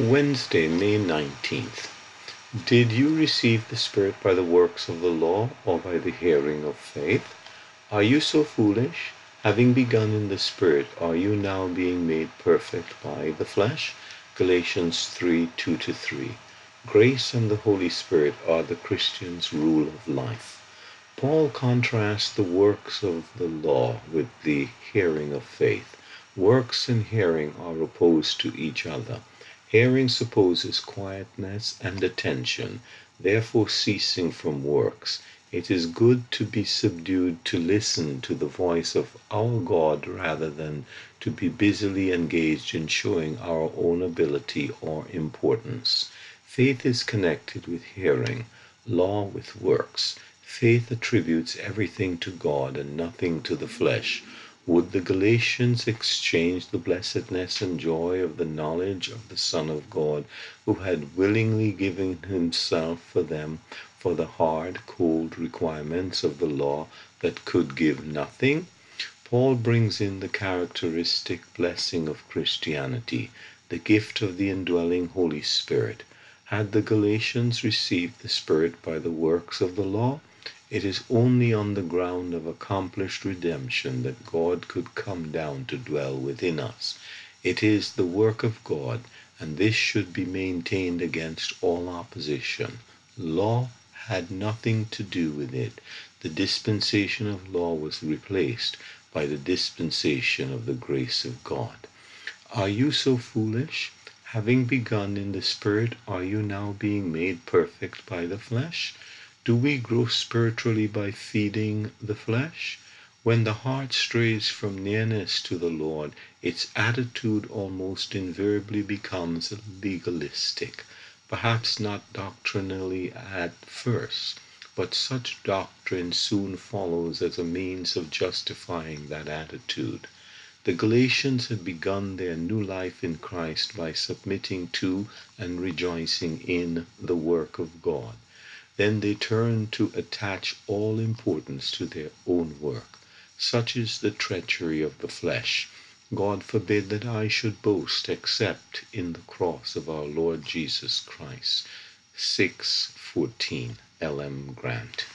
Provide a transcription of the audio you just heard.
Wednesday, May 19th. Did you receive the Spirit by the works of the law or by the hearing of faith? Are you so foolish? Having begun in the Spirit, are you now being made perfect by the flesh? Galatians 3 2 3. Grace and the Holy Spirit are the Christian's rule of life. Paul contrasts the works of the law with the hearing of faith. Works and hearing are opposed to each other. Hearing supposes quietness and attention, therefore ceasing from works. It is good to be subdued to listen to the voice of our God rather than to be busily engaged in showing our own ability or importance. Faith is connected with hearing, law with works. Faith attributes everything to God and nothing to the flesh. Would the Galatians exchange the blessedness and joy of the knowledge of the Son of God, who had willingly given himself for them, for the hard, cold requirements of the law that could give nothing? Paul brings in the characteristic blessing of Christianity, the gift of the indwelling Holy Spirit. Had the Galatians received the Spirit by the works of the law? It is only on the ground of accomplished redemption that God could come down to dwell within us. It is the work of God, and this should be maintained against all opposition. Law had nothing to do with it. The dispensation of law was replaced by the dispensation of the grace of God. Are you so foolish? Having begun in the Spirit, are you now being made perfect by the flesh? Do we grow spiritually by feeding the flesh? When the heart strays from nearness to the Lord, its attitude almost invariably becomes legalistic. Perhaps not doctrinally at first, but such doctrine soon follows as a means of justifying that attitude. The Galatians had begun their new life in Christ by submitting to and rejoicing in the work of God. Then they turn to attach all importance to their own work. Such is the treachery of the flesh. God forbid that I should boast except in the cross of our Lord Jesus Christ. 614 L.M. Grant.